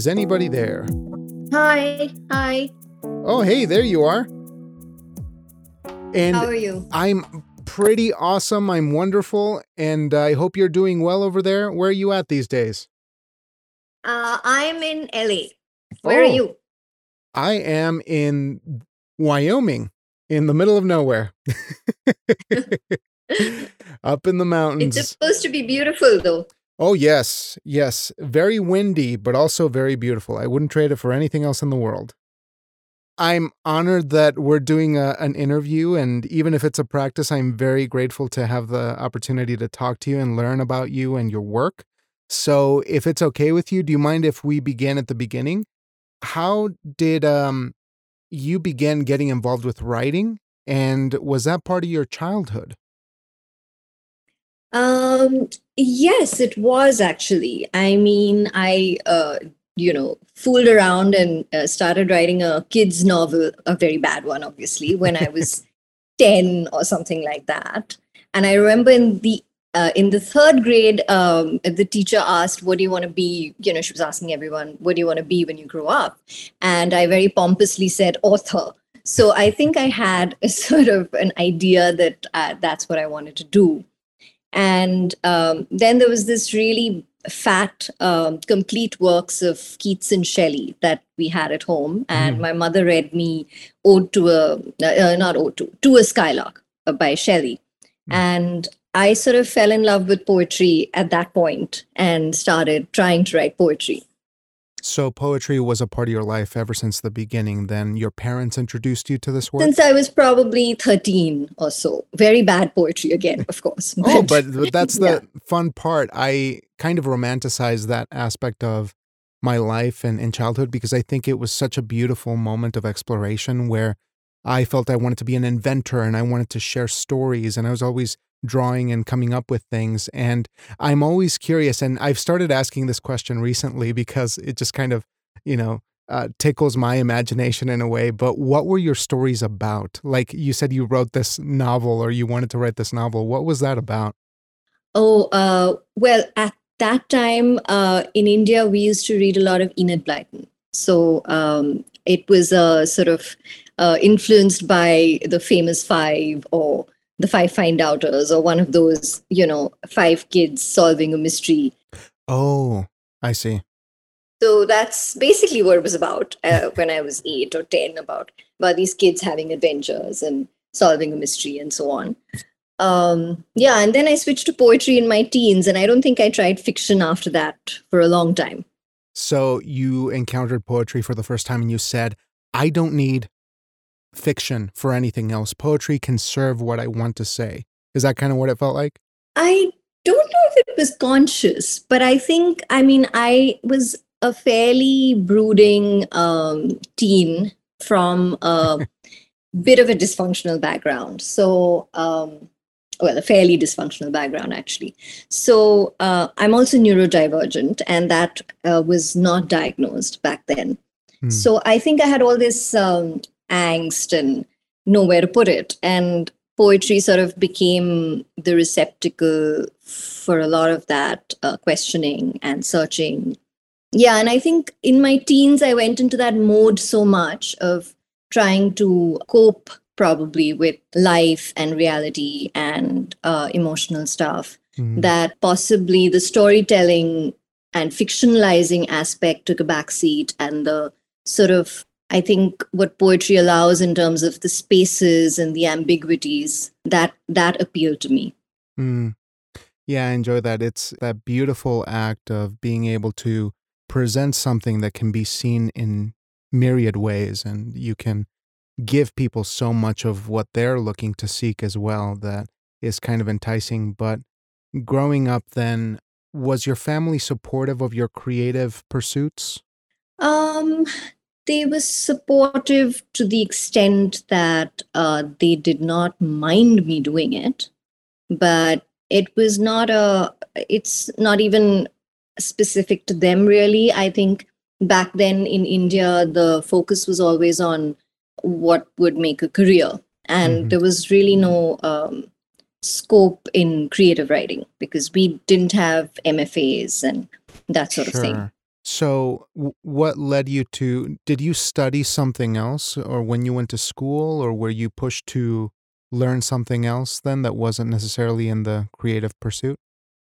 Is anybody there? Hi. Hi. Oh, hey, there you are. And How are you? I'm pretty awesome. I'm wonderful. And I hope you're doing well over there. Where are you at these days? Uh, I'm in LA. Where Oh. are you? I am in Wyoming, in the middle of nowhere. Up in the mountains. It's supposed to be beautiful though. Oh, yes. Yes. Very windy, but also very beautiful. I wouldn't trade it for anything else in the world. I'm honored that we're doing a, an interview. And even if it's a practice, I'm very grateful to have the opportunity to talk to you and learn about you and your work. So, if it's okay with you, do you mind if we begin at the beginning? How did um, you begin getting involved with writing? And was that part of your childhood? Um, yes, it was actually. I mean, I, uh, you know, fooled around and uh, started writing a kids' novel, a very bad one, obviously, when I was 10 or something like that. And I remember in the uh, in the third grade, um, the teacher asked, "What do you want to be?" You know, she was asking everyone, "What do you want to be when you grow up?" And I very pompously said, "Author." So I think I had a sort of an idea that uh, that's what I wanted to do. And um, then there was this really fat, um, complete works of Keats and Shelley that we had at home. And Mhm. my mother read me Ode to a, uh, not Ode to, to a Skylark uh, by Shelley. Mm. And I sort of fell in love with poetry at that point and started trying to write poetry. So, poetry was a part of your life ever since the beginning. Then your parents introduced you to this work? Since I was probably 13 or so. Very bad poetry again, of course. Oh, but, but that's the yeah. fun part. I kind of romanticize that aspect of my life and, and childhood because I think it was such a beautiful moment of exploration where I felt I wanted to be an inventor and I wanted to share stories and I was always drawing and coming up with things. And I'm always curious. And I've started asking this question recently because it just kind of, you know, uh, tickles my imagination in a way. But what were your stories about? Like you said, you wrote this novel or you wanted to write this novel. What was that about? Oh, uh, well, at that time uh, in India, we used to read a lot of Enid Blyton. So um, it was uh, sort of uh, influenced by the famous five or the five find outers or one of those, you know, five kids solving a mystery. Oh, I see. So that's basically what it was about uh, when I was eight or 10 about, about these kids having adventures and solving a mystery and so on. Um, yeah, and then I switched to poetry in my teens, and I don't think I tried fiction after that for a long time. So you encountered poetry for the first time and you said, I don't need fiction for anything else. Poetry can serve what I want to say. Is that kind of what it felt like? I don't know if it was conscious, but I think, I mean, I was a fairly brooding um, teen from a bit of a dysfunctional background. So, um, well, a fairly dysfunctional background, actually. So, uh, I'm also neurodivergent, and that uh, was not diagnosed back then. Hmm. So, I think I had all this um, angst and nowhere to put it. And poetry sort of became the receptacle for a lot of that uh, questioning and searching. Yeah, and I think in my teens, I went into that mode so much of trying to cope probably with life and reality and uh, emotional stuff Mhm. that possibly the storytelling and fictionalizing aspect took a backseat and the sort of i think what poetry allows in terms of the spaces and the ambiguities that that appealed to me Mm. Yeah, I enjoy that. It's that beautiful act of being able to present something that can be seen in myriad ways, and you can give people so much of what they're looking to seek as well that is kind of enticing. But growing up, then, was your family supportive of your creative pursuits? um they were supportive to the extent that uh, they did not mind me doing it but it was not a it's not even specific to them really. I think back then in india the focus was always on what would make a career and Mhm. there was really no um, scope in creative writing because we didn't have mfas and that sort of thing So, w- what led you to? Did you study something else, or when you went to school, or were you pushed to learn something else then that wasn't necessarily in the creative pursuit?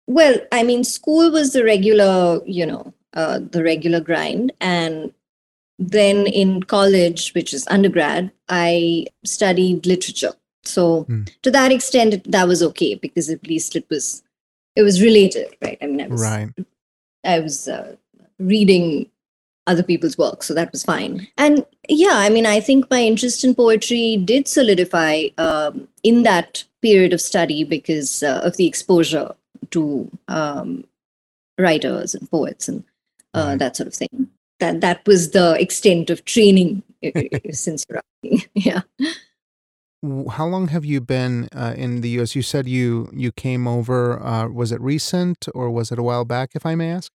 Well, I mean, school was the regular, you know, uh, the regular grind. And then in college, which is undergrad, I studied literature. So Hmm. to that extent, that was okay because at least it was it was related, right? I mean, I was Right. I was uh, reading other people's work, so that was fine. And yeah, I mean, I think my interest in poetry did solidify um, in that period of study because uh, of the exposure to um, writers and poets and uh, Right. that sort of thing. That that was the extent of training, since yeah. How long have you been uh, in the U.S.? You said you you came over. Uh, was it recent or was it a while back, if I may ask?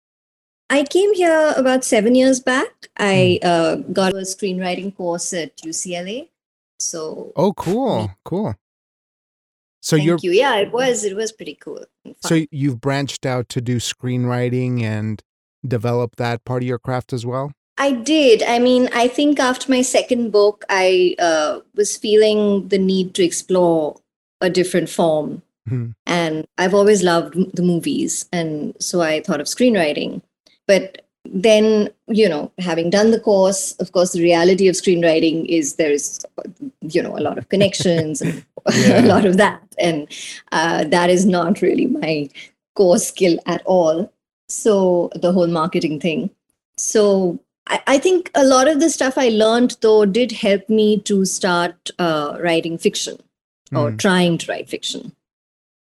I came here about seven years back. I uh, got a screenwriting course at UCLA. So Oh, cool, cool. So thank you're you. Yeah, it was it was pretty cool. so you've branched out to do screenwriting and develop that part of your craft as well. I did. I mean, I think after my second book, I uh, was feeling the need to explore a different form. Mhm. And I've always loved the movies. And so I thought of screenwriting. But then, you know, having done the course, of course, the reality of screenwriting is there's, you know, a lot of connections and Yeah. a lot of that. And uh, that is not really my core skill at all. So the whole marketing thing. So I, I think a lot of the stuff I learned though did help me to start uh, writing fiction or Mm. trying to write fiction.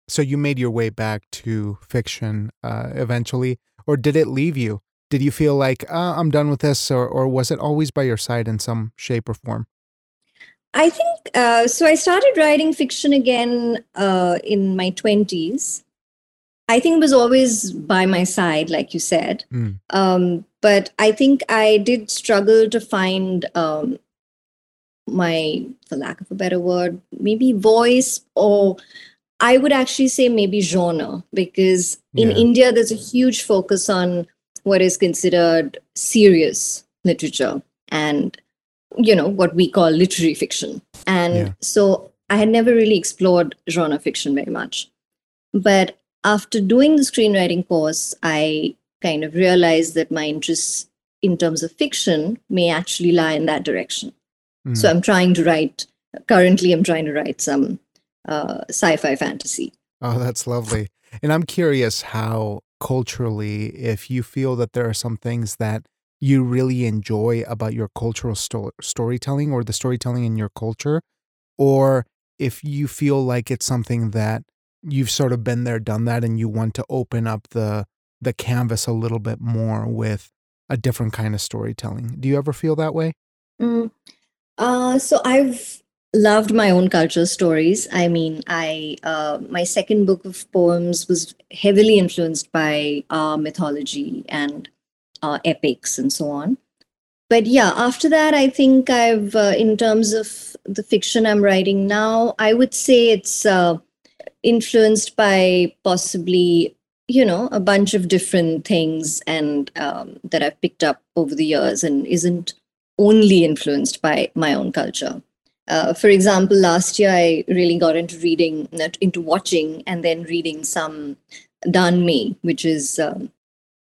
So you made your way back to fiction uh, eventually, or did it leave you? Did you feel like uh, I'm done with this, or or was it always by your side in some shape or form? I think uh, so. I started writing fiction again uh, in my 20s. I think it was always by my side, like you said. Mm. Um, but I think I did struggle to find um, my, for lack of a better word, maybe voice, or I would actually say maybe genre, because in Yeah. India, there's a huge focus on what is considered serious literature and you know what we call literary fiction and Yeah. so i had never really explored genre fiction very much but after doing the screenwriting course i kind of realized that my interests in terms of fiction may actually lie in that direction Mm. so i'm trying to write currently i'm trying to write some uh, sci-fi fantasy Oh, that's lovely. And I'm curious how culturally, if you feel that there are some things that you really enjoy about your cultural sto- storytelling or the storytelling in your culture, or if you feel like it's something that you've sort of been there, done that, and you want to open up the the canvas a little bit more with a different kind of storytelling. Do you ever feel that way? Mm. Uh, so I've loved my own culture stories. I mean, I uh, my second book of poems was heavily influenced by uh, mythology and uh, epics and so on. But yeah, after that, I think I've, uh, in terms of the fiction I'm writing now, I would say it's uh, influenced by possibly you know a bunch of different things and um, that I've picked up over the years and isn't only influenced by my own culture. Uh, for example, last year I really got into reading, into watching, and then reading some Dan Mei, which is, um,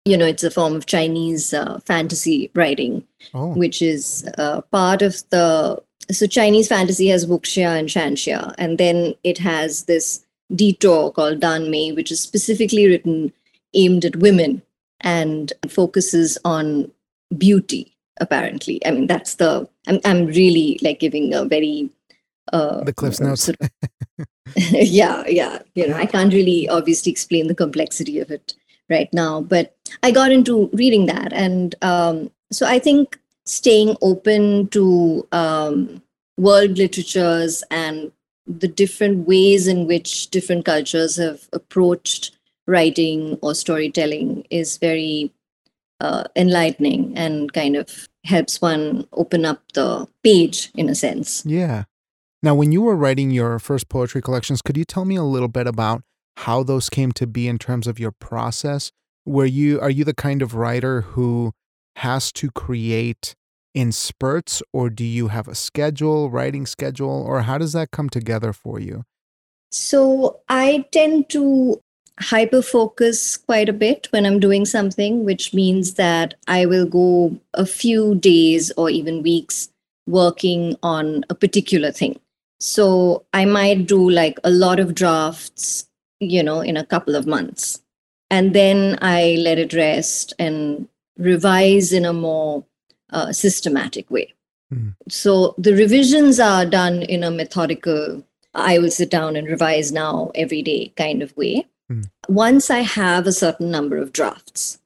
you know, it's a form of Chinese uh, fantasy writing, Oh, which is uh, part of the. So Chinese fantasy has wuxia and xianxia, and then it has this detour called Dan Mei, which is specifically written aimed at women and focuses on beauty apparently i mean that's the i'm, I'm really like giving a very uh the Cliff's Notes. sort of- yeah yeah you know i can't really obviously explain the complexity of it right now but i got into reading that and um so i think staying open to um world literatures and the different ways in which different cultures have approached writing or storytelling is very uh, enlightening and kind of helps one open up the page in a sense. Yeah. Now, when you were writing your first poetry collections, could you tell me a little bit about how those came to be in terms of your process? where you are you the kind of writer who has to create in spurts or do you have a schedule, writing schedule, or how does that come together for you? So I tend to hyper focus quite a bit when I'm doing something, which means that I will go a few days or even weeks working on a particular thing. So I might do like a lot of drafts, you know, in a couple of months. And then I let it rest and revise in a more uh, systematic way. Mm. So the revisions are done in a methodical, I will sit down and revise now every day kind of way. Mm. Once I have a certain number of drafts,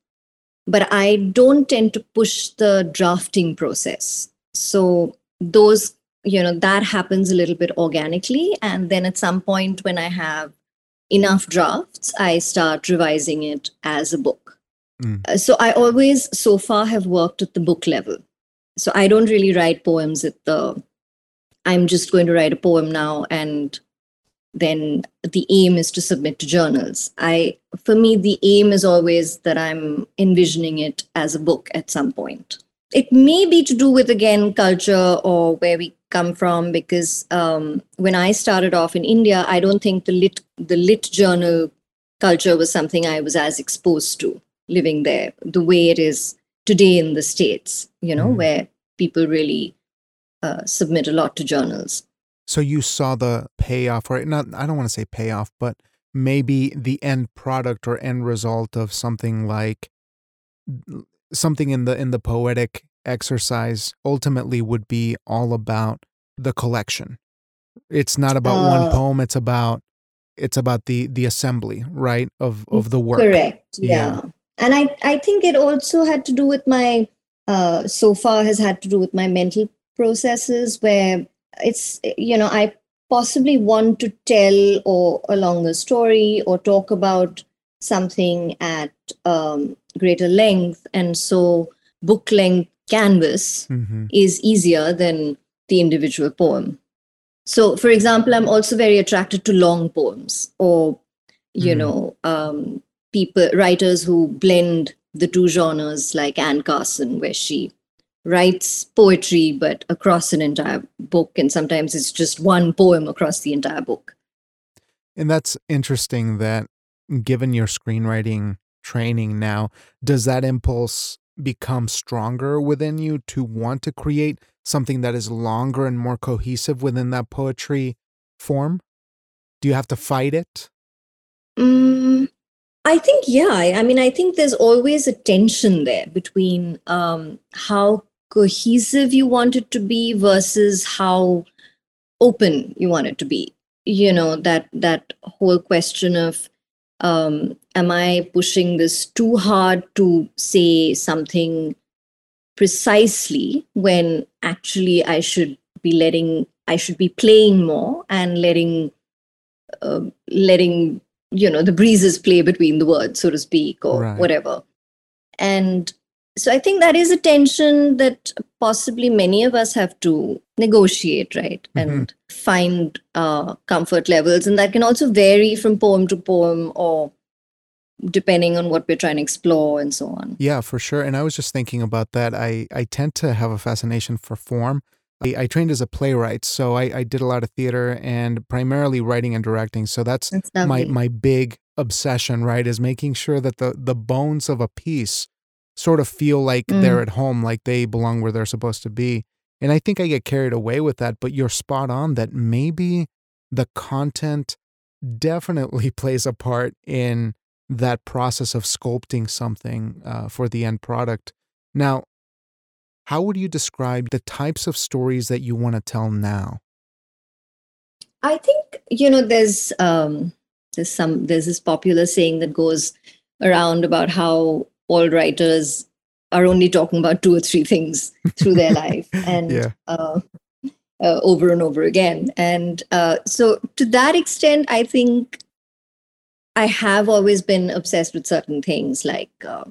but I don't tend to push the drafting process. So those, you know, that happens a little bit organically. And then at some point when I have enough drafts, I start revising it as a book. Mm. So I always, so far, have worked at the book level. So I don't really write poems at the, I'm just going to write a poem now and then the aim is to submit to journals. I, for me, the aim is always that I'm envisioning it as a book at some point. It may be to do with, again, culture or where we come from, because um, when I started off in India, I don't think the lit, the lit journal culture was something I was as exposed to living there the way it is today in the states you know mm. where people really uh, submit a lot to journals so you saw the payoff right not i don't want to say payoff but maybe the end product or end result of something like something in the in the poetic exercise ultimately would be all about the collection. It's not about uh, one poem it's about it's about the the assembly right of of the work. Correct yeah. yeah. And i i think it also had to do with my uh, so far has had to do with my mental processes where it's you know i possibly want to tell or a longer story or talk about something at um, greater length and so book length canvas mm-hmm. is easier than the individual poem so for example i'm also very attracted to long poems or you mm. know um, people writers who blend the two genres like Anne Carson where she writes poetry but across an entire book and sometimes it's just one poem across the entire book and that's interesting that given your screenwriting training now does that impulse become stronger within you to want to create something that is longer and more cohesive within that poetry form do you have to fight it mm, I think, yeah. I mean, I think there's always a tension there between um, how cohesive you want it to be versus how open you want it to be. You know, that that whole question of um, am I pushing this too hard to say something precisely when actually I should be letting I should be playing more and letting uh, letting you know the breezes play between the words so to speak or right. whatever and so i think that is a tension that possibly many of us have to negotiate right mm-hmm. and find uh, comfort levels and that can also vary from poem to poem or depending on what we're trying to explore and so on yeah for sure and i was just thinking about that i i tend to have a fascination for form I, I, trained as a playwright, so I, I, did a lot of theater and primarily writing and directing. So that's, that's my my big obsession, right? Is making sure that the the bones of a piece sort of feel like mm. they're at home, like they belong where they're supposed to be. And I think I get carried away with that, but you're spot on that maybe the content definitely plays a part in that process of sculpting something uh, for the end product. Now, how would you describe the types of stories that you want to tell now? I think you know there's um, there's some there's this popular saying that goes around about how all writers are only talking about two or three things through their life and yeah. uh, uh, over and over again. And uh, so to that extent, I think I have always been obsessed with certain things like uh,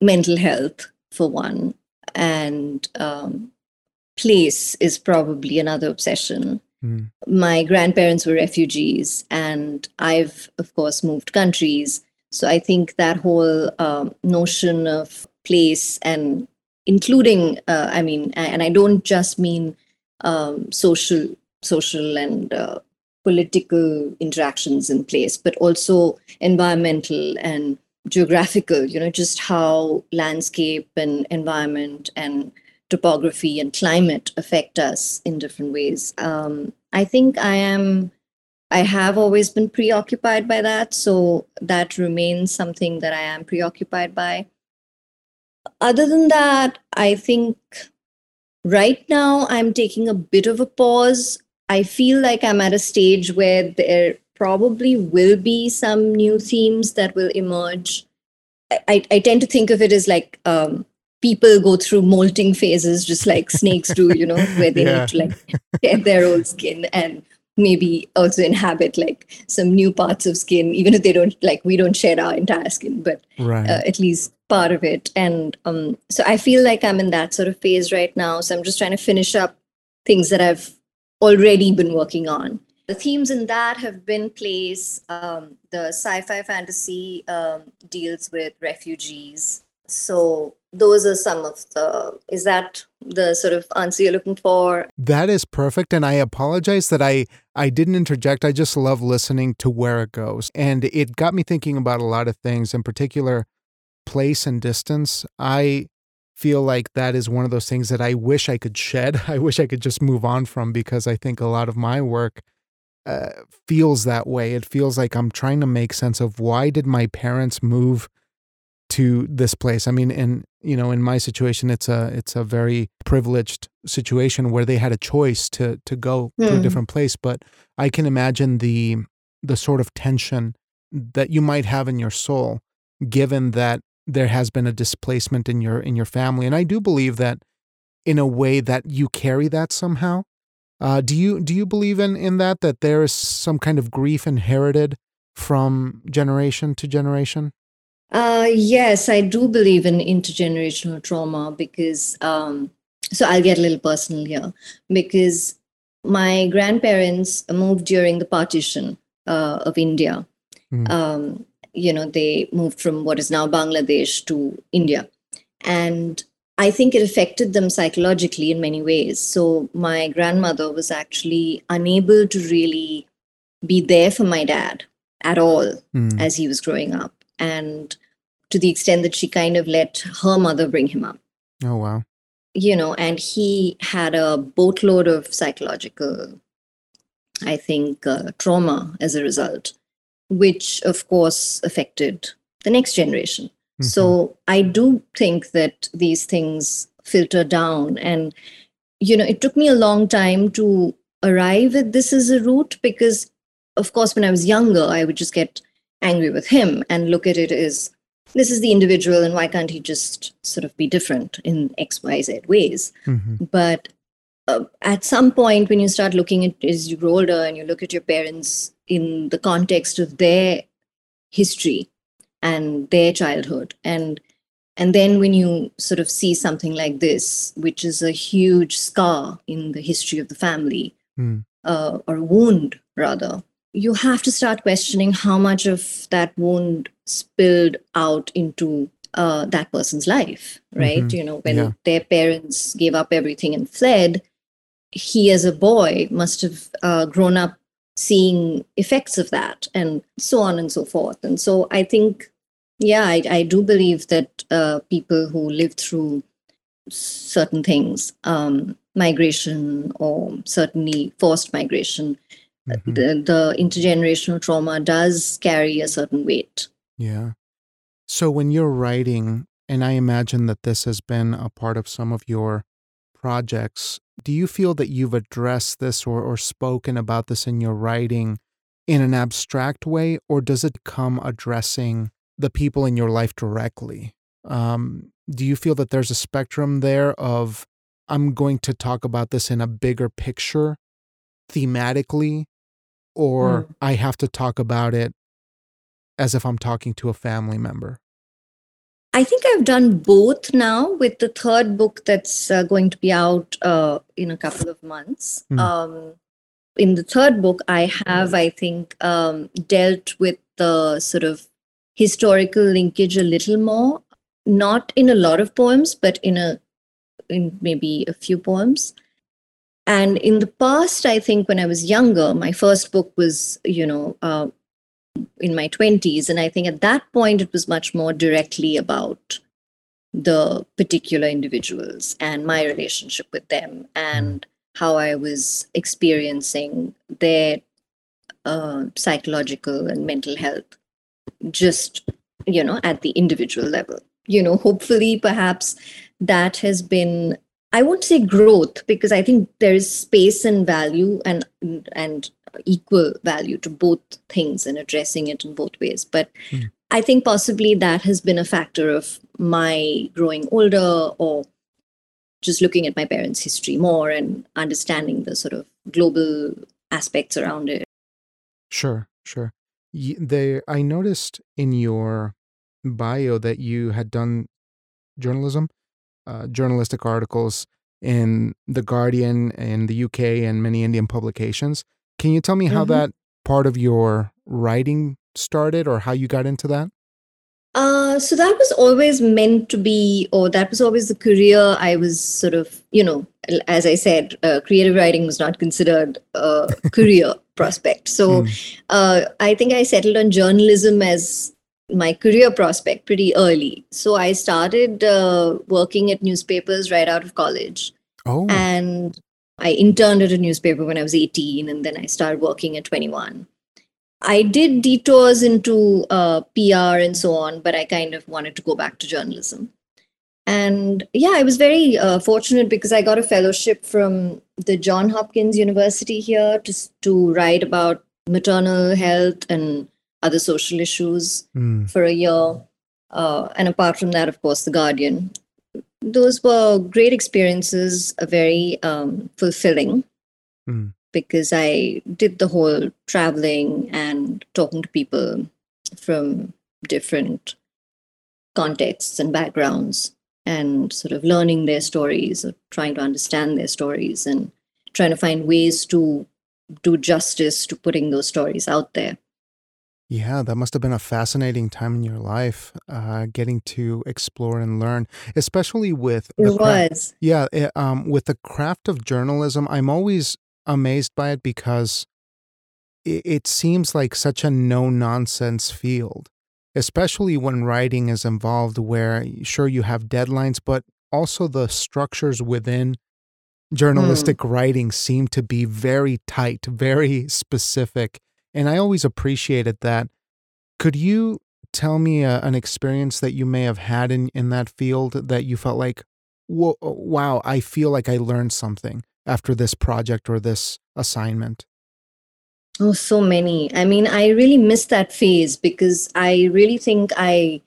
mental health, for one, and um, place is probably another obsession. Mm. My grandparents were refugees, and I've, of course, moved countries. So I think that whole um, notion of place and including, uh, I mean, and I don't just mean um, social, social and uh, political interactions in place, but also environmental and geographical. You know, just how landscape and environment and topography and climate affect us in different ways. Um, I think I am I have always been preoccupied by that. So that remains something that I am preoccupied by. Other than that, I think right now I'm taking a bit of a pause. I feel like I'm at a stage where there probably will be some new themes that will emerge. I, I tend to think of it as like um, people go through molting phases, just like snakes do, you know, where they yeah. need to like shed their old skin and maybe also inhabit like some new parts of skin even if they don't like we don't share our entire skin but right. uh, at least part of it. And um, so i feel like i'm in that sort of phase right now. So i'm just trying to finish up things that i've already been working on. The themes in that have been place um, the sci-fi fantasy um, deals with refugees. So those are some of the is that the sort of answer you're looking for? That is perfect and i apologize that i i didn't interject. I just love listening to where it goes and it got me thinking about a lot of things in particular place and distance. I feel like that is one of those things that i wish i could shed. I wish i could just move on from because i think a lot of my work uh, feels that way. It feels like i'm trying to make sense of why did my parents move to this place. I mean, in you know, in my situation, it's a it's a very privileged situation where they had a choice to to go mm. to a hmm. different place. But I can imagine the the sort of tension that you might have in your soul, given that there has been a displacement in your in your family. And I do believe that in a way that you carry that somehow. Uh, do you do you believe in in that that there is some kind of grief inherited from generation to generation? Uh, yes, I do believe in intergenerational trauma because, um, so I'll get a little personal here because my grandparents moved during the partition uh, of India. Mm. Um, you know, they moved from what is now Bangladesh to India. And I think it affected them psychologically in many ways. So my grandmother was actually unable to really be there for my dad at all mm. as he was growing up and to the extent that she kind of let her mother bring him up. Oh, wow. You know, and he had a boatload of psychological, I think, uh, trauma as a result, which of course affected the next generation. Mm-hmm. So I do think that these things filter down. And, you know, it took me a long time to arrive at this as a route because, of course, when I was younger, I would just get angry with him and look at it as this is the individual and why can't he just sort of be different in x y z ways mm-hmm. but uh, at some point when you start looking at as you grow older and you look at your parents in the context of their history and their childhood and and then when you sort of see something like this which is a huge scar in the history of the family mm. uh, or wound rather you have to start questioning how much of that wound spilled out into uh, that person's life, right? Mm-hmm. You know, when yeah. their parents gave up everything and fled, he as a boy must have uh, grown up seeing effects of that and so on and so forth. And so I think, yeah, I, I do believe that uh, people who live through certain things, um, migration or certainly forced migration, mm-hmm. the, the intergenerational trauma does carry a certain weight. Yeah. So when you're writing, and I imagine that this has been a part of some of your projects, do you feel that you've addressed this or, or spoken about this in your writing in an abstract way, or does it come addressing the people in your life directly? Um, do you feel that there's a spectrum there of I'm going to talk about this in a bigger picture thematically or mm. I have to talk about it as if I'm talking to a family member? I think I've done both now with the third book that's uh, going to be out uh, in a couple of months. Mm. Um, in the third book, I have, I think, um, dealt with the sort of historical linkage a little more, not in a lot of poems, but in a in maybe a few poems. And in the past, I think when I was younger, my first book was, you know, uh, in my 20s. And I think at that point, it was much more directly about the particular individuals and my relationship with them and how I was experiencing their uh, psychological and mental health just you know at the individual level you know hopefully perhaps that has been i won't say growth because i think there is space and value and and equal value to both things and addressing it in both ways. But mm. i think possibly that has been a factor of my growing older or just looking at my parents history more and understanding the sort of global aspects around it. Sure sure. They i noticed in your bio that you had done journalism uh, journalistic articles in the guardian in the uk and many indian publications can you tell me how mm-hmm. that part of your writing started or how you got into that? Uh, so that was always meant to be, or that was always the career I was sort of, you know, as I said, uh, creative writing was not considered a career prospect. So mm. uh, I think I settled on journalism as my career prospect pretty early. So I started uh, working at newspapers right out of college. Oh. And I interned at a newspaper when I was 18, and then I started working at 21. I did detours into uh, PR and so on, but I kind of wanted to go back to journalism. And yeah, I was very uh, fortunate because I got a fellowship from the John Hopkins University here to, to write about maternal health and other social issues mm. for a year. Uh, and apart from that, of course, The Guardian those were great experiences, very um, fulfilling mm. because I did the whole traveling and talking to people from different contexts and backgrounds and sort of learning their stories or trying to understand their stories and trying to find ways to do justice to putting those stories out there. Yeah, that must have been a fascinating time in your life, uh, getting to explore and learn, especially with the it craft, was. Yeah, it, eh, um, with the craft of journalism, I'm always amazed by it because it, it seems like such a no nonsense field, especially when writing is involved. Where sure you have deadlines, but also the structures within journalistic mm. writing seem to be very tight, very specific and I always appreciated that. Could you tell me a, uh, an experience that you may have had in, in that field that you felt like, uh, wow, I feel like I learned something after this project or this assignment? Oh, so many. I mean, I really missed that phase because I really think I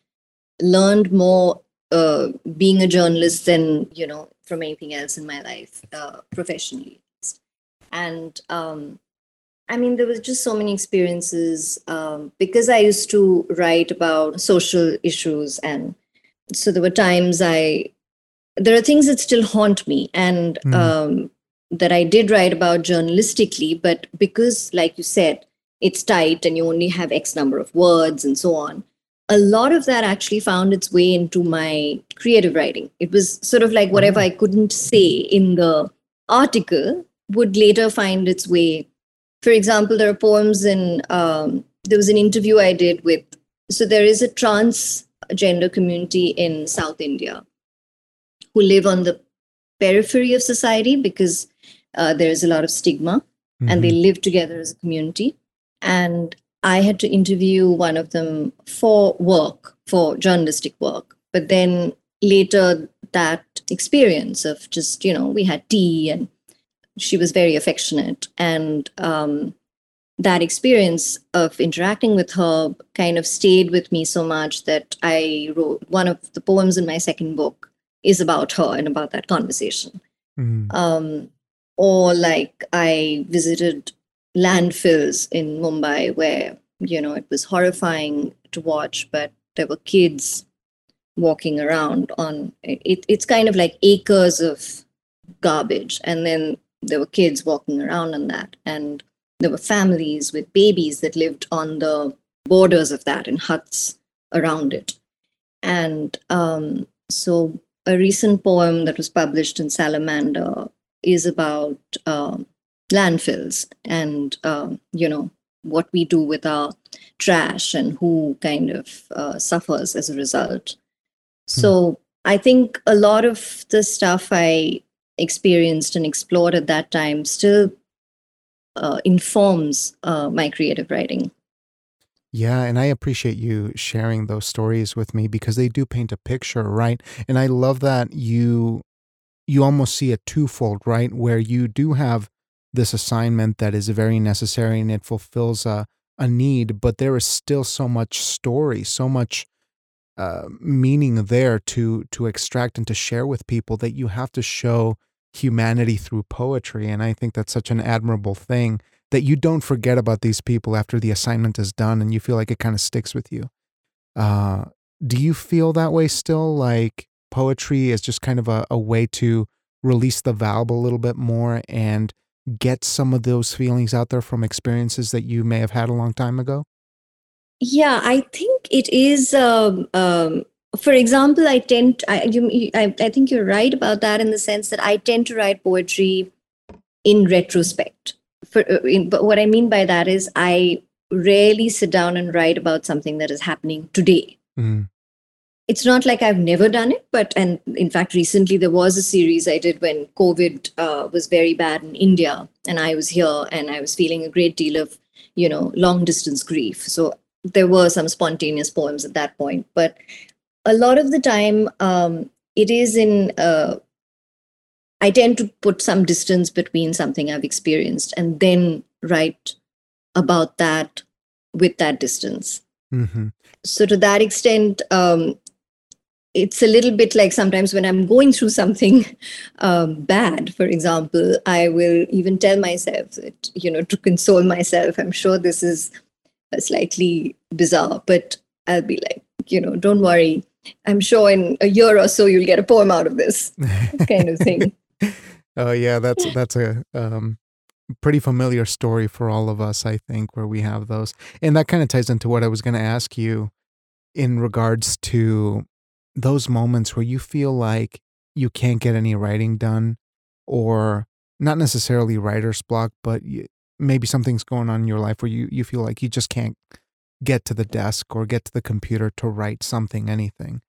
learned more uh, being a journalist than, you know, from anything else in my life uh, professionally. And um, I mean, there was just so many experiences um, because I used to write about social issues, and so there were times I there are things that still haunt me, and mm. um, that I did write about journalistically, but because, like you said, it's tight and you only have X number of words and so on. A lot of that actually found its way into my creative writing. It was sort of like whatever mm. I couldn't say in the article would later find its way for example, there are poems in, um, there was an interview I did with, so there is a transgender community in South India who live on the periphery of society because uh, there is a lot of stigma mm-hmm. and they mm-hmm. live together as a community. And I had to interview one of them for work, for journalistic work. But then later, that experience of just, you know, we had tea and she was very affectionate. And um, that experience of interacting with her kind of stayed with me so much that i wrote one of the poems in my second book is about her and about that conversation. Mm. um, or like i visited landfills in mumbai where you know it was horrifying to watch but there were kids walking around on it, it's kind of like acres of garbage. And then there were kids walking around on that and there were families with babies that lived on the borders of that in huts around it. And um, so a recent poem that was published in Salamander is about um, landfills and, um, you know, what we do with our trash and who kind of uh, suffers as a result. Hmm. So I think a lot of the stuff I experienced and explored at that time still uh, informs uh, my creative writing. Yeah, and I appreciate you sharing those stories with me because they do paint a picture, right? And I love that you you almost see a twofold, right? Where you do have this assignment that is very necessary and it fulfills a a need, but there is still so much story, so much uh, meaning there to to extract and to share with people that you have to show humanity through poetry. And I think that's such an admirable thing that you don't forget about these people after the assignment is done and you feel like it kind of sticks with you. Uh, do you feel that way still? Like poetry is just kind of a, a way to release the valve a little bit more and get some of those feelings out there from experiences that you may have had a long time ago? Yeah, I think it is. Um, um, for example, I tend, I, you, I, I think you're right about that in the sense that I tend to write poetry in retrospect. For, uh, in, but what I mean by that is I rarely sit down and write about something that is happening today. Mm. It's not like I've never done it, but and in fact, recently there was a series I did when COVID uh, was very bad in India, and I was here and I was feeling a great deal of you know long distance grief. So there were some spontaneous poems at that point, but a lot of the time um, it is in uh, i tend to put some distance between something i've experienced and then write about that with that distance mm-hmm. so to that extent um, it's a little bit like sometimes when i'm going through something um, bad for example i will even tell myself that you know to console myself i'm sure this is slightly bizarre but i'll be like you know don't worry I'm sure in a year or so you'll get a poem out of this kind of thing. oh yeah, that's that's a um, pretty familiar story for all of us, I think, where we have those, and that kind of ties into what I was going to ask you in regards to those moments where you feel like you can't get any writing done, or not necessarily writer's block, but you, maybe something's going on in your life where you you feel like you just can't get to the desk or get to the computer to write something, anything.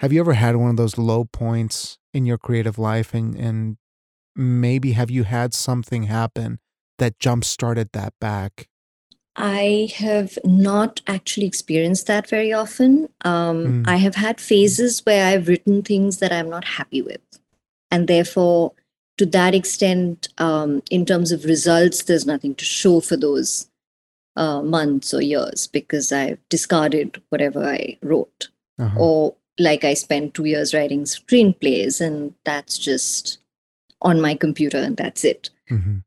Have you ever had one of those low points in your creative life and, and maybe have you had something happen that jump started that back? I have not actually experienced that very often. Um, mm. I have had phases where I've written things that I'm not happy with. And therefore, to that extent, um, in terms of results, there's nothing to show for those uh, months or years because I've discarded whatever I wrote. Uh-huh. Or like I spent two years writing screenplays and that's just on my computer and that's it. Mm-hmm.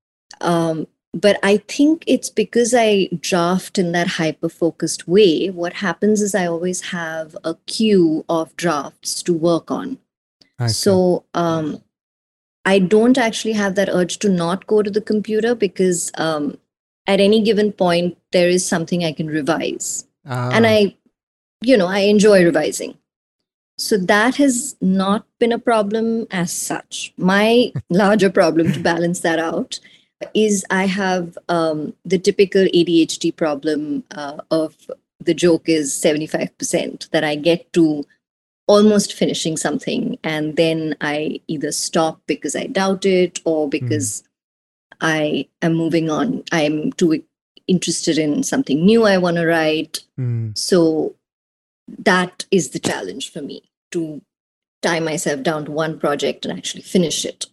Um, but I think it's because I draft in that hyper focused way. What happens is I always have a queue of drafts to work on. So um, I don't actually have that urge to not go to the computer because um, at any given point there is something i can revise. Uh. and i you know i enjoy revising. So that has not been a problem as such. My larger problem to balance that out is i have um, the typical adhd problem uh, of the joke is 75% that i get to almost finishing something and then i either stop because i doubt it or because mm I am moving on. I'm too interested in something new I want to write. Mm. So that is the challenge for me to tie myself down to one project and actually finish it.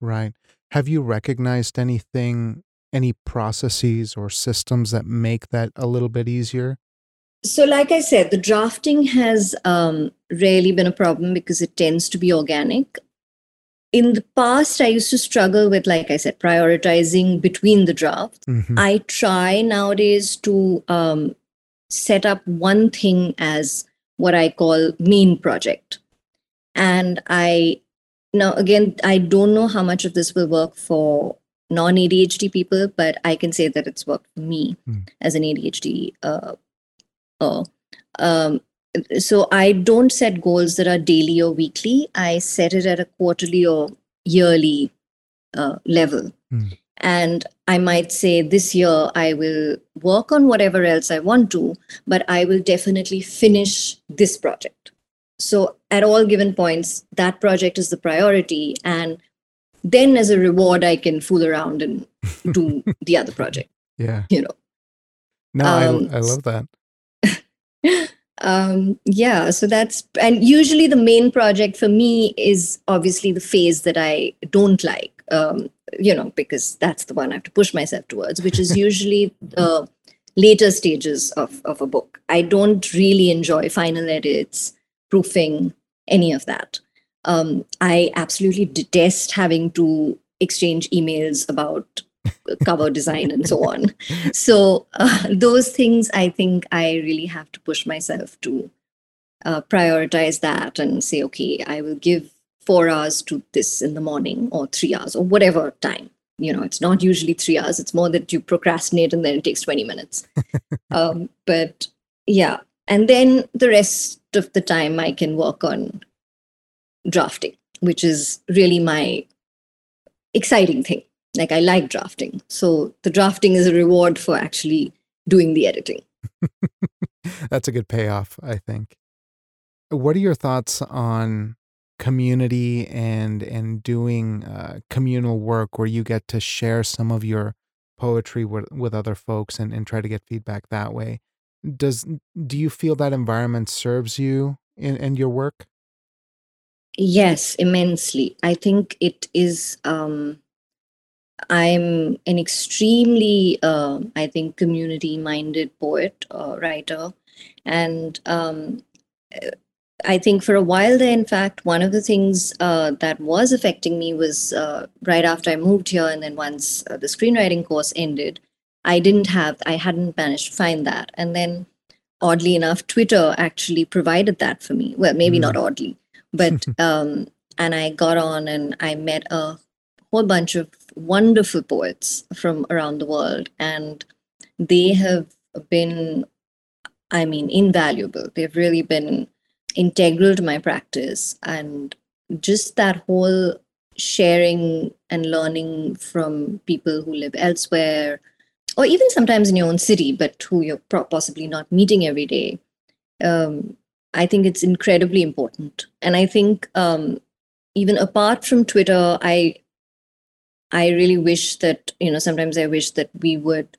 Right. Have you recognized anything, any processes or systems that make that a little bit easier? So, like I said, the drafting has um, rarely been a problem because it tends to be organic in the past i used to struggle with like i said prioritizing between the drafts mm-hmm. i try nowadays to um, set up one thing as what i call main project and i now again i don't know how much of this will work for non adhd people but i can say that it's worked for me mm. as an adhd uh, uh, um, so I don't set goals that are daily or weekly. I set it at a quarterly or yearly uh, level. Mm. And I might say this year I will work on whatever else I want to, but I will definitely finish this project. So at all given points, that project is the priority. And then as a reward, I can fool around and do the other project. Yeah. You know. No, um, I, I love that. um, yeah, so that's, and usually the main project for me is obviously the phase that I don't like. Um, you know, because that's the one I have to push myself towards, which is usually the later stages of, of a book. I don't really enjoy final edits, proofing, any of that. Um, I absolutely detest having to exchange emails about cover design and so on. So, uh, those things I think I really have to push myself to uh, prioritize that and say, okay, I will give four hours to this in the morning or three hours or whatever time. You know it's not usually three hours. It's more that you procrastinate and then it takes 20 minutes. Um, but yeah. And then the rest of the time i can work on drafting which is really my exciting thing like i like drafting. So the drafting is a reward for actually doing the editing. That's a good payoff i think. What are your thoughts on community and and doing uh, communal work where you get to share some of your poetry with, with other folks and, and try to get feedback that way? Does do you feel that environment serves you in, in your work? Yes immensely. I think it is um i'm an extremely uh, i think community minded poet or writer and um I think for a while there, in fact, one of the things uh, that was affecting me was uh, right after I moved here, and then once uh, the screenwriting course ended, I didn't have, I hadn't managed to find that. And then, oddly enough, Twitter actually provided that for me. Well, maybe mm. not oddly, but, um, and I got on and I met a whole bunch of wonderful poets from around the world, and they have been, I mean, invaluable. They've really been integral to my practice and just that whole sharing and learning from people who live elsewhere or even sometimes in your own city but who you're possibly not meeting every day um, i think it's incredibly important and i think um, even apart from twitter i i really wish that you know sometimes i wish that we would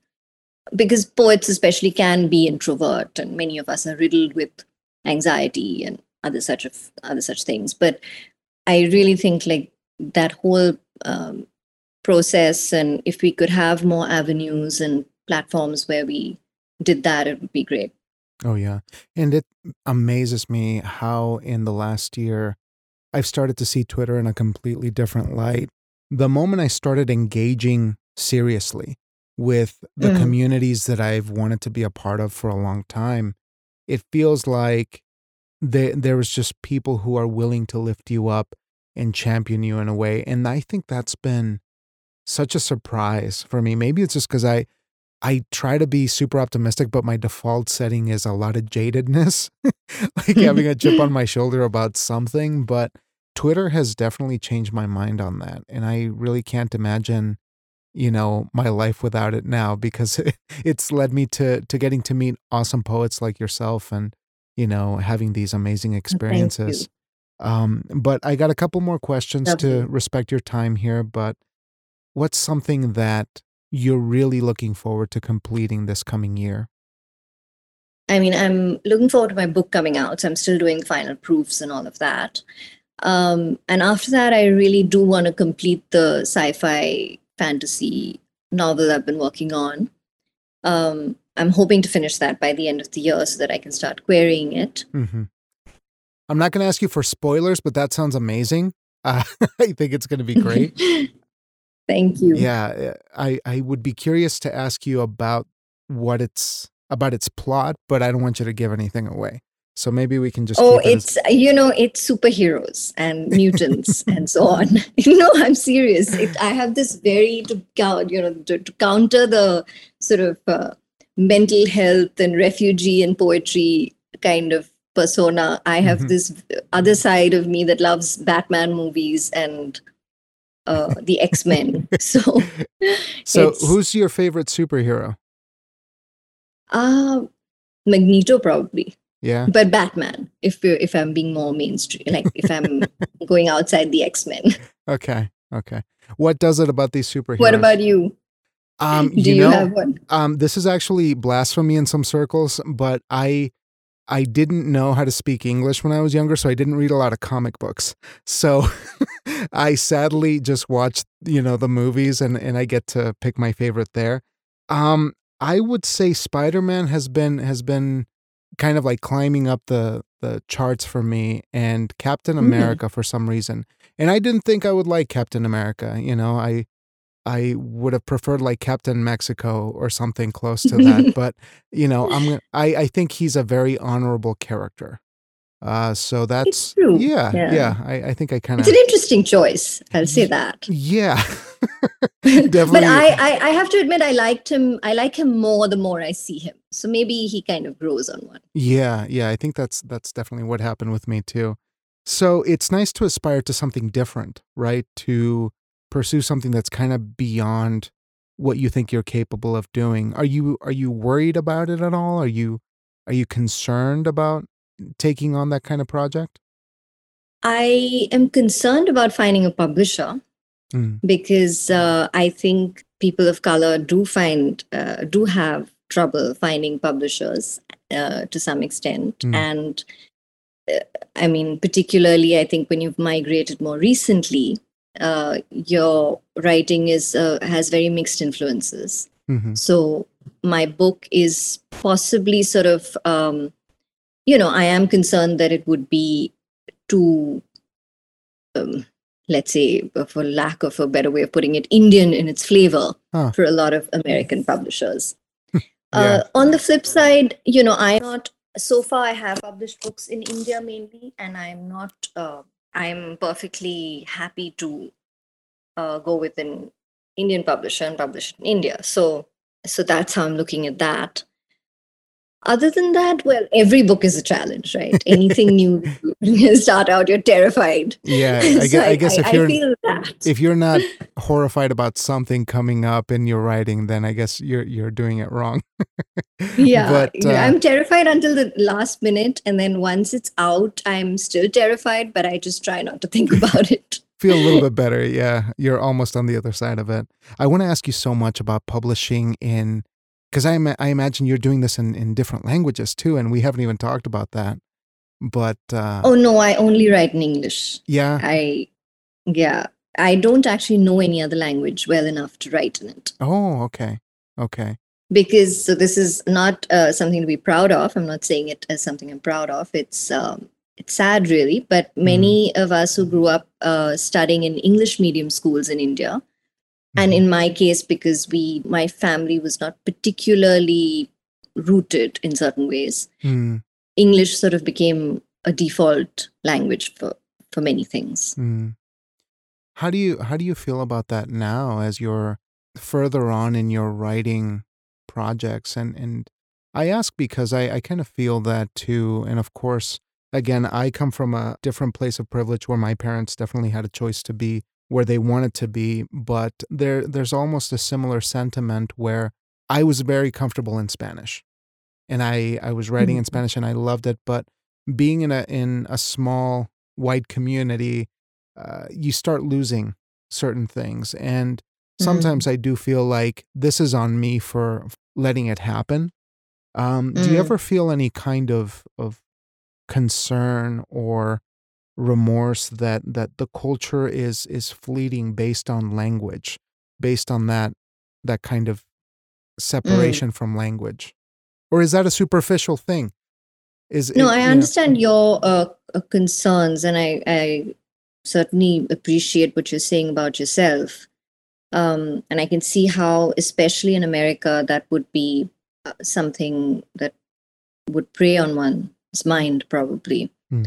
because poets especially can be introvert and many of us are riddled with anxiety and other such of other such things. But i really think like that whole um, process and if we could have more avenues and platforms where we did that it would be great. Oh yeah. And it amazes me how in the last year i've started to see twitter in a completely different light the moment i started engaging seriously with the mm. communities that i've wanted to be a part of for a long time it feels like there there was just people who are willing to lift you up and champion you in a way and i think that's been such a surprise for me maybe it's just because i i try to be super optimistic but my default setting is a lot of jadedness like having a chip on my shoulder about something but twitter has definitely changed my mind on that and i really can't imagine you know my life without it now because it's led me to to getting to meet awesome poets like yourself and you know having these amazing experiences. um but i got a couple more questions to respect your time here but what's something that you're really looking forward to completing this coming year? I mean i'm looking forward to my book coming out. So i'm still doing final proofs and all of that um, and after that i really do want to complete the sci-fi fantasy novel I've been working on. Um, I'm hoping to finish that by the end of the year so that I can start querying it. Mm-hmm. I'm not going to ask you for spoilers, but that sounds amazing. Uh, I think it's going to be great. Thank you. Yeah, I I would be curious to ask you about what it's about its plot, but I don't want you to give anything away. So maybe we can just. Oh, it's as- you know, it's superheroes and mutants and so on. no, I'm serious. It, I have this very to you know to, to counter the sort of uh, mental health and refugee and poetry kind of persona. I have Mhm. this other side of me that loves Batman movies and uh, the X Men. so, So, who's your favorite superhero? uh, Magneto probably, Yeah. but Batman. If if I'm being more mainstream, like if I'm going outside the X Men. Okay. Okay. What does it about these superheroes? What about you? um? Do You you, know, have one? um, this is actually blasphemy in some circles, but I I didn't know how to speak English when I was younger, so I didn't read a lot of comic books. So I sadly just watched, you know, the movies and and I get to pick my favorite there. Um I would say Spider-Man has been has been kind of like climbing up the the charts for me and Captain Mm. America for some reason. And I didn't think I would like Captain America, you know. I I would have preferred like Captain Mexico or something close to that, but you know, I'm I I think he's a very honorable character. Uh, so that's true. yeah, yeah. Yeah. I, I think I kind of. It's an interesting choice. I'll say that. yeah, but. I, I, I have to admit, I liked him. I like him more the more I see him. So maybe he kind of grows on one. yeah, yeah. I think that's that's definitely what happened with me too. So it's nice to aspire to something different, right? To pursue something that's kind of beyond what you think you're capable of doing. Are you are you worried about it at all? Are you are you concerned about taking on that kind of project? I am concerned about finding a publisher Mm. because uh, I think people of color do find uh, do have trouble finding publishers uh, to some extent, Mm. and uh, I mean, particularly, I think when you've migrated more recently, uh, your writing is uh, has very mixed influences. hmm So my book is possibly sort of, um, you know, I am concerned that it would be too, um, let's say, uh, for lack of a better way of putting it, Indian in its flavor Huh. for a lot of American publishers. Yeah. uh, on the flip side, you know, I'm not. So far, I have published books in India mainly, and I'm not. Uh, I'm perfectly happy to uh, go with an Indian publisher and publish in India. So, so that's how I'm looking at that. Other than that, well, every book is a challenge, right? Anything new you start out, you're terrified. Yeah, I, So guess, I guess if I you're feel that. if you're not horrified about something coming up in your writing, then I guess you're you're doing it wrong. yeah, but uh, I'm terrified until the last minute, and then once it's out, I'm still terrified, but I just try not to think about it. feel a little bit better. Yeah, you're almost on the other side of it. I want to ask you so much about publishing in because I I imagine you're doing this in in different languages too, and we haven't even talked about that. But uh, Oh no, I only write in English. yeah, I, yeah, I don't actually know any other language well enough to write in it. oh okay, okay, because so this is not uh, something to be proud of. I'm not saying it as something i'm proud of. It's um, it's sad really. But many of us who grew up uh, studying in english medium schools in india and Mhm. in my case because we my family was not particularly rooted in certain ways Mm, english sort of became a default language for for many things mm. How do you how do you feel about that now as you're further on in your writing projects and and I ask because I I kind of feel that too and of course again I come from a different place of privilege where my parents definitely had a choice to be where they wanted to be but there there's almost a similar sentiment where I was very comfortable in Spanish and I I was writing in Mhm. Spanish and I loved it but being in a in a small white community uh, you start losing certain things and sometimes i do feel like this is on me for letting it happen um, do you Mm. ever feel any kind of of concern or remorse that that the culture is is fleeting based on language based on that that kind of separation from language or is that a superficial thing is No, it- I you know- understand your uh, uh, concerns, and I, I certainly appreciate what you're saying about yourself. Um, and I can see how, especially in America, that would be uh, something that would prey on one's mind, probably. Hmm.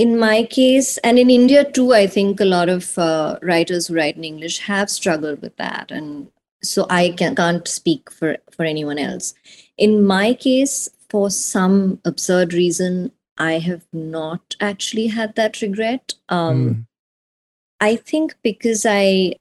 In my case, and in India too, I think a lot of uh, writers who write in English have struggled with that, and so I can, can't speak for for anyone else. In my case, for some absurd reason, I have not actually had that regret. Um, Mm. I think because I,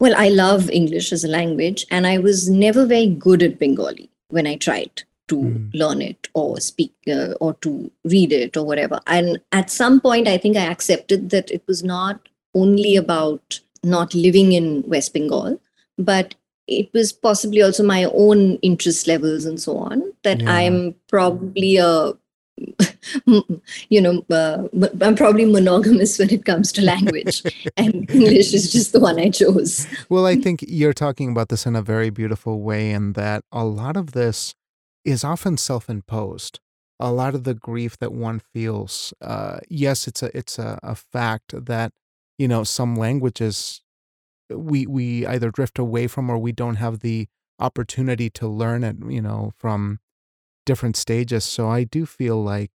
well, I love English as a language, and I was never very good at Bengali when I tried to Mm. learn it or speak uh, or to read it or whatever. And at some point, I think I accepted that it was not only about not living in West Bengal, but it was possibly also my own interest levels and so on that Yeah. i'm probably a you know uh, i'm probably monogamous when it comes to language and english is just the one i chose Well, I think you're talking about this in a very beautiful way, in that a lot of this is often self-imposed. A lot of the grief that one feels, uh, yes, it's a it's a, a fact that you know some languages we we either drift away from or we don't have the opportunity to learn it, you know, from different stages. So I do feel like,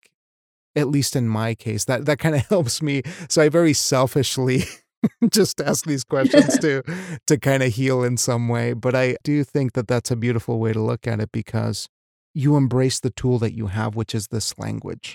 at least in my case, that that kind of helps me. So I very selfishly just ask these questions to to kind of heal in some way. But I do think that that's a beautiful way to look at it because you embrace the tool that you have, which is this language.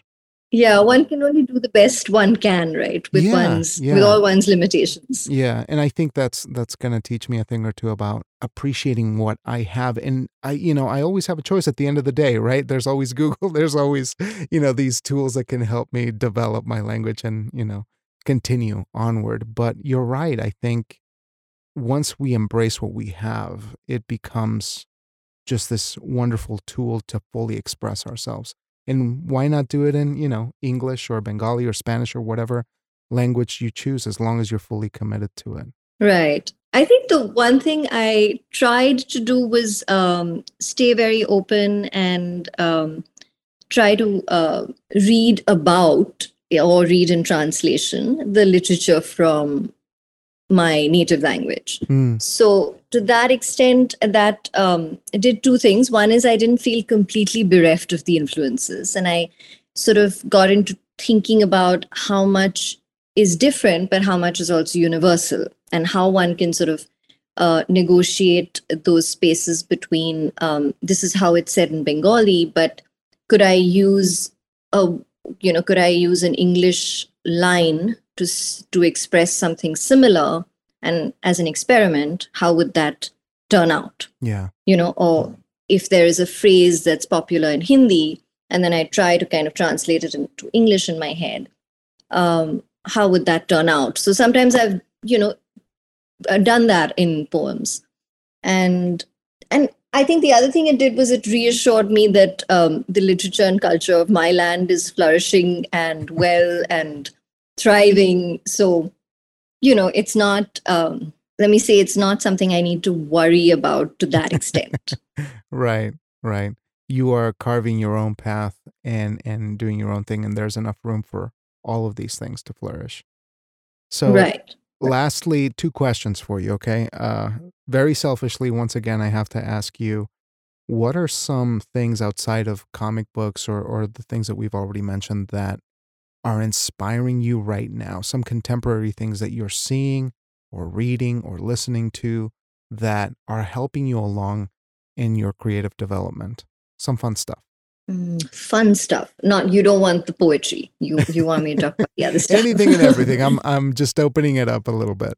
yeah one can only do the best one can right with Yeah, one's with all one's limitations Yeah, and I think that's that's going to teach me a thing or two about appreciating what I have and I you know, I always have a choice at the end of the day, right? There's always Google, there's always, you know, these tools that can help me develop my language and, you know, continue onward. But you're right. I think once we embrace what we have, it becomes just this wonderful tool to fully express ourselves. And why not do it in, you know, English or Bengali or Spanish or whatever language you choose as long as you're fully committed to it. Right. I think the one thing I tried to do was um, stay very open and um, try to uh, read about or read in translation the literature from my native language. Mm, So, to that extent, that um, did two things. One is I didn't feel completely bereft of the influences, and I sort of got into thinking about how much is different, but how much is also universal, and how one can sort of uh, negotiate those spaces between um, this is how it's said in Bengali, but could I use a you know could I use an English line to to express something similar and as an experiment how would that turn out? Yeah. you know or if there is a phrase that's popular in hindi and then i try to kind of translate it into english in my head um, how would that turn out? So sometimes i've you know uh, done that in poems. And and i think the other thing it did was it reassured me that um, the literature and culture of my land is flourishing and well and thriving so you know it's not um, let me say it's not something i need to worry about to that extent Right, right. You are carving your own path and and doing your own thing and there's enough room for all of these things to flourish. So right lastly, two questions for you, okay? Uh very selfishly once again I have to ask you what are some things outside of comic books or or the things that we've already mentioned that are inspiring you right now? Some contemporary things that you're seeing or reading or listening to that are helping you along in your creative development? Some fun stuff. Mm, fun stuff not you don't want the poetry you you want me to talk about the other stuff Anything and everything. I'm I'm just opening it up a little bit.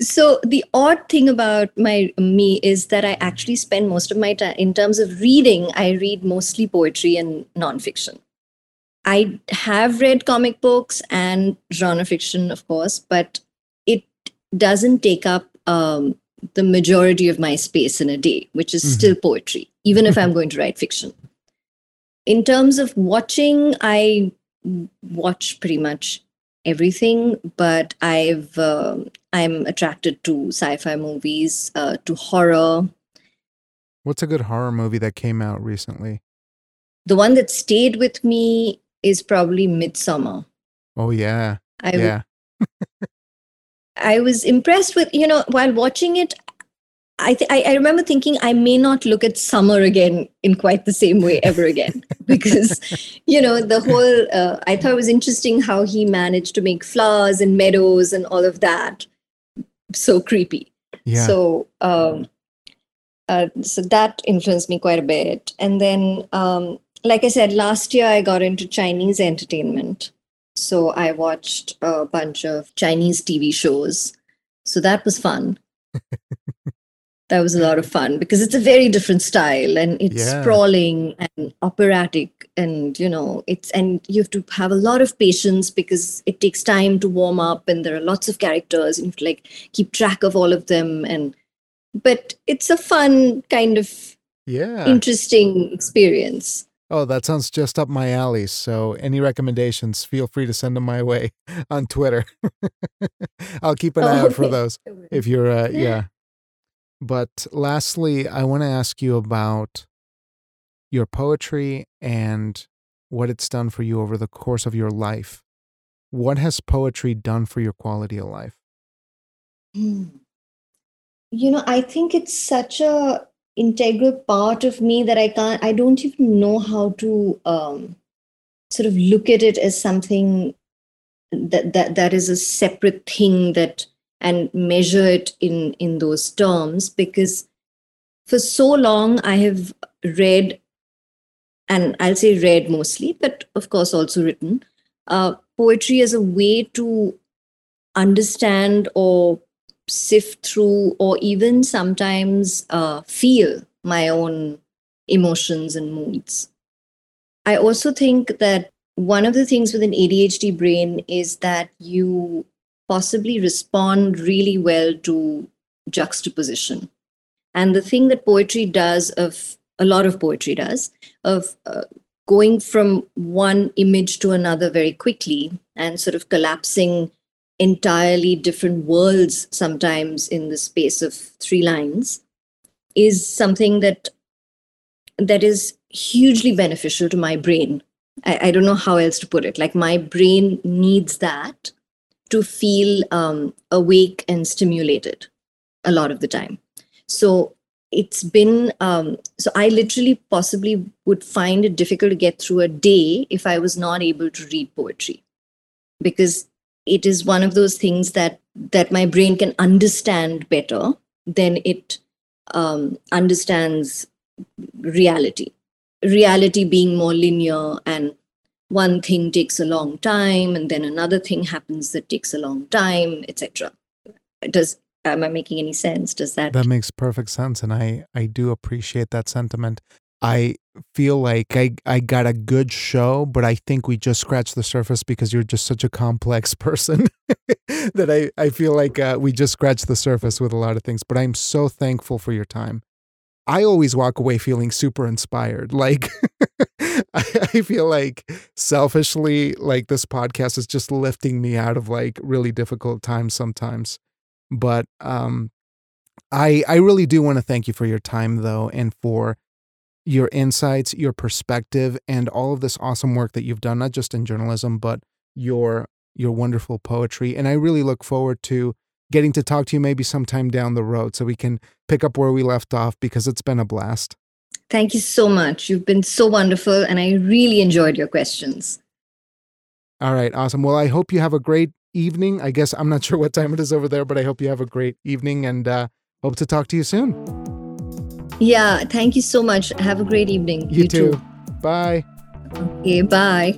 so the odd thing about my me is that i actually spend most of my time in terms of reading i read mostly poetry and nonfiction i have read comic books and genre fiction of course but it doesn't take up um, the majority of my space in a day which is Mhm. still poetry even if i'm going to write fiction in terms of watching i watch pretty much everything but i've um i'm attracted to sci-fi movies uh, to horror What's a good horror movie that came out recently? the one that stayed with me is probably Midsommar Oh yeah. I, w- yeah. I was impressed with you know while watching it I, th- I I remember thinking I may not look at summer again in quite the same way ever again because you know the whole uh, I thought it was interesting how he managed to make flowers and meadows and all of that so creepy Yeah. So, um, uh, so that influenced me quite a bit. And then um, like I said, last year I got into Chinese entertainment. So I watched a bunch of Chinese TV shows. So that was fun. that was a lot of fun because it's a very different style and it's yeah. sprawling and operatic and you know it's and you have to have a lot of patience because it takes time to warm up and there are lots of characters and you have to like keep track of all of them and but it's a fun kind of yeah interesting experience Oh, that sounds just up my alley. So, any recommendations, feel free to send them my way on Twitter. I'll keep an eye out for those if you're, uh, yeah. But lastly, I want to ask you about your poetry and what it's done for you over the course of your life. What has poetry done for your quality of life? Hmm. You know, I think it's such a integral part of me that I can't, I don't even know how to um, sort of look at it as something that, that, that is a separate thing that, and measure it in, in those terms because for so long I have read, and I'll say read mostly, but of course also written, uh, poetry as a way to understand or sift through or even sometimes uh, feel my own emotions and moods. I also think that one of the things with an ADHD brain is that you possibly respond really well to juxtaposition. And the thing that poetry does, of a lot of poetry does, of uh, going from one image to another very quickly and sort of collapsing entirely different worlds sometimes in the space of three lines is something that that is hugely beneficial to my brain. I, I don't know how else to put it. Like my brain needs that to feel um, awake and stimulated a lot of the time. So it's been um, so i literally possibly would find it difficult to get through a day if i was not able to read poetry because it is one of those things that that my brain can understand better than it um, understands reality. Reality being more linear and one thing takes a long time and then another thing happens that takes a long time etc does am i making any sense? Does that that makes perfect sense and i i do appreciate that sentiment I feel like I, I got a good show, but I think we just scratched the surface because you're just such a complex person that I, I feel like uh, we just scratched the surface with a lot of things. But I'm so thankful for your time. I always walk away feeling super inspired. Like, I, I feel like selfishly, like this podcast is just lifting me out of like really difficult times sometimes. But um, I I really do want to thank you for your time though, and for your insights, your perspective, and all of this awesome work that you've done, not just in journalism, but your your wonderful poetry. And I really look forward to getting to talk to you maybe sometime down the road so we can pick up where we left off because it's been a blast. Thank you so much. You've been so wonderful, and I really enjoyed your questions. All right, awesome. Well, I hope you have a great evening. I guess I'm not sure what time it is over there, but I hope you have a great evening and uh, hope to talk to you soon. Yeah, thank you so much. Have a great evening. You, you too. too. Bye. Okay, bye.